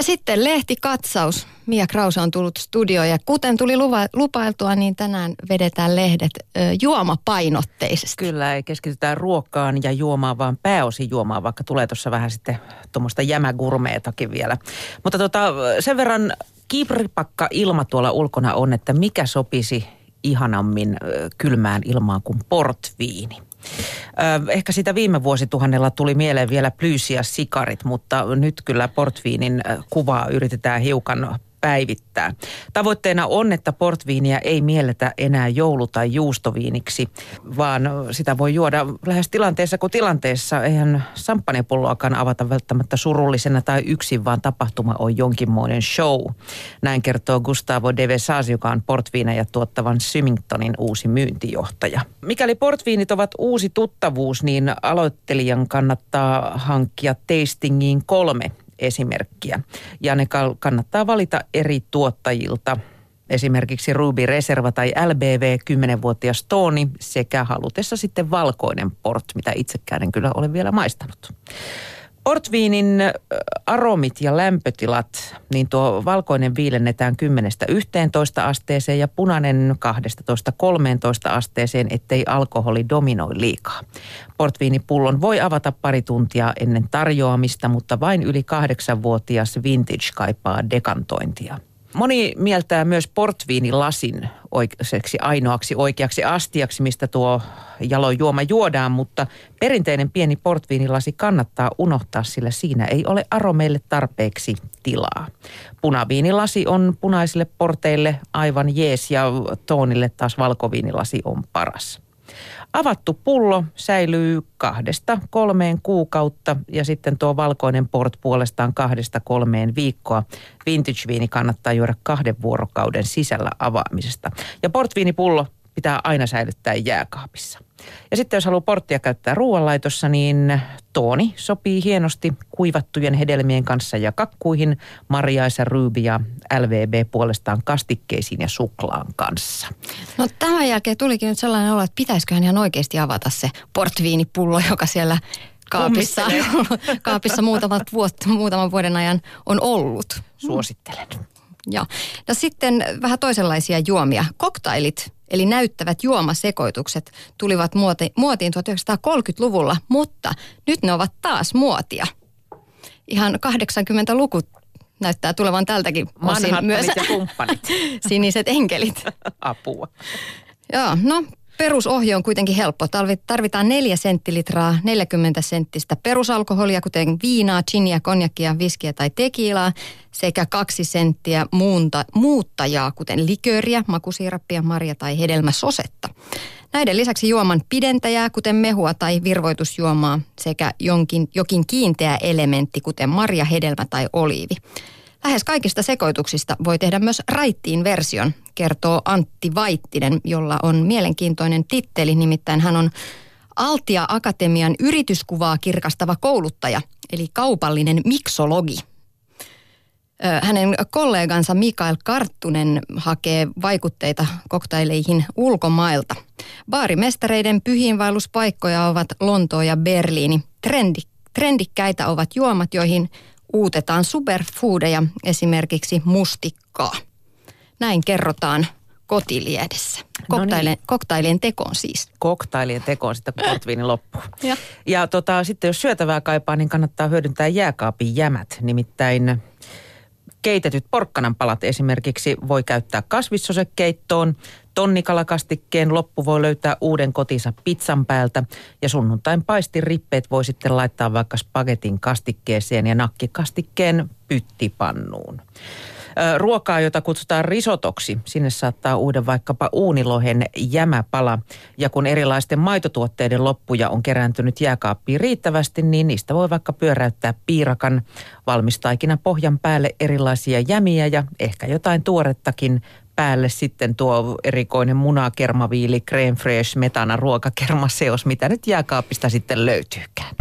Ja sitten lehtikatsaus. Mia Krause on tullut studioon ja kuten tuli luva, lupailtua, niin tänään vedetään lehdet ö, juomapainotteisesti. Kyllä, ei keskitytään ruokkaan ja juomaan, vaan pääosin juomaan, vaikka tulee tuossa vähän sitten tuommoista jämägurmeetakin vielä. Mutta tota, sen verran kipripakka ilma tuolla ulkona on, että mikä sopisi ihanammin kylmään ilmaan kuin portviini. Ehkä sitä viime vuosituhannella tuli mieleen vielä plyysiä sikarit, mutta nyt kyllä portviinin kuvaa yritetään hiukan päivittää. Tavoitteena on, että portviiniä ei mielletä enää joulu- tai juustoviiniksi, vaan sitä voi juoda lähes tilanteessa kuin tilanteessa. Eihän samppanjapulloakaan avata välttämättä surullisena tai yksin, vaan tapahtuma on jonkinmoinen show. Näin kertoo Gustavo de Vesas, joka on portviineja tuottavan Symingtonin uusi myyntijohtaja. Mikäli portviinit ovat uusi tuttavuus, niin aloittelijan kannattaa hankkia tastingiin kolme esimerkkiä. Ja ne kannattaa valita eri tuottajilta. Esimerkiksi Ruby Reserva tai LBV 10-vuotias Toni sekä halutessa sitten valkoinen port, mitä itsekään en kyllä ole vielä maistanut. Portviinin aromit ja lämpötilat, niin tuo valkoinen viilennetään 10-11 asteeseen ja punainen 12-13 asteeseen, ettei alkoholi dominoi liikaa. Portviinipullon voi avata pari tuntia ennen tarjoamista, mutta vain yli kahdeksanvuotias vintage kaipaa dekantointia. Moni mieltää myös portviinilasin oikeaksi ainoaksi oikeaksi astiaksi, mistä tuo jalo juoma juodaan, mutta perinteinen pieni portviinilasi kannattaa unohtaa, sillä siinä ei ole aromeille tarpeeksi tilaa. Punaviinilasi on punaisille porteille aivan jees ja toonille taas valkoviinilasi on paras. Avattu pullo säilyy kahdesta kolmeen kuukautta ja sitten tuo valkoinen port puolestaan kahdesta kolmeen viikkoa. Vintage-viini kannattaa juoda kahden vuorokauden sisällä avaamisesta. Ja portviinipullo pitää aina säilyttää jääkaapissa. Ja sitten jos haluaa porttia käyttää ruoanlaitossa, niin tooni sopii hienosti kuivattujen hedelmien kanssa ja kakkuihin, marjaisa, ruby ja LVB puolestaan kastikkeisiin ja suklaan kanssa. No tämän jälkeen tulikin nyt sellainen olo, että pitäisiköhän ihan oikeasti avata se portviinipullo, joka siellä kaapissa, kaapissa muutamat vuot, muutaman vuoden ajan on ollut. Suosittelen. Ja no sitten vähän toisenlaisia juomia. Koktailit eli näyttävät juomasekoitukset tulivat muoti, muotiin 1930-luvulla, mutta nyt ne ovat taas muotia. Ihan 80-luku näyttää tulevan tältäkin osin myös ja kumppanit. siniset enkelit. Apua. Joo, no perusohje on kuitenkin helppo. Tarvitaan 4 senttilitraa 40 senttistä perusalkoholia, kuten viinaa, ginia, konjakkia, viskiä tai tekiilaa, sekä kaksi senttiä muunta, muuttajaa, kuten likööriä, makusiirappia, marja- tai hedelmäsosetta. Näiden lisäksi juoman pidentäjää, kuten mehua tai virvoitusjuomaa, sekä jonkin, jokin kiinteä elementti, kuten marja, hedelmä tai oliivi. Lähes kaikista sekoituksista voi tehdä myös raittiin version, kertoo Antti Vaittinen, jolla on mielenkiintoinen titteli, nimittäin hän on Altia Akatemian yrityskuvaa kirkastava kouluttaja, eli kaupallinen miksologi. Hänen kollegansa Mikael Karttunen hakee vaikutteita koktaileihin ulkomailta. Baarimestareiden pyhiinvaelluspaikkoja ovat Lontoo ja Berliini. Trendi, trendikkäitä ovat juomat, joihin uutetaan superfoodeja, esimerkiksi mustikkaa. Näin kerrotaan kotiliedessä. Koktailien, no niin. koktailien tekoon siis. Koktailien tekoon sitten, kun portviini loppuu. ja ja tota, sitten jos syötävää kaipaa, niin kannattaa hyödyntää jääkaapin jämät. Nimittäin keitetyt porkkananpalat esimerkiksi voi käyttää kasvissosekeittoon. Tonnikalakastikkeen loppu voi löytää uuden kotinsa pizzan päältä. Ja sunnuntain paistin rippeet voi sitten laittaa vaikka spagetin kastikkeeseen ja nakkikastikkeen pyttipannuun ruokaa, jota kutsutaan risotoksi. Sinne saattaa uuden vaikkapa uunilohen jämäpala. Ja kun erilaisten maitotuotteiden loppuja on kerääntynyt jääkaappiin riittävästi, niin niistä voi vaikka pyöräyttää piirakan valmistaikina pohjan päälle erilaisia jämiä ja ehkä jotain tuorettakin päälle sitten tuo erikoinen munakermaviili, creme fraiche, metana, ruokakermaseos, mitä nyt jääkaapista sitten löytyykään.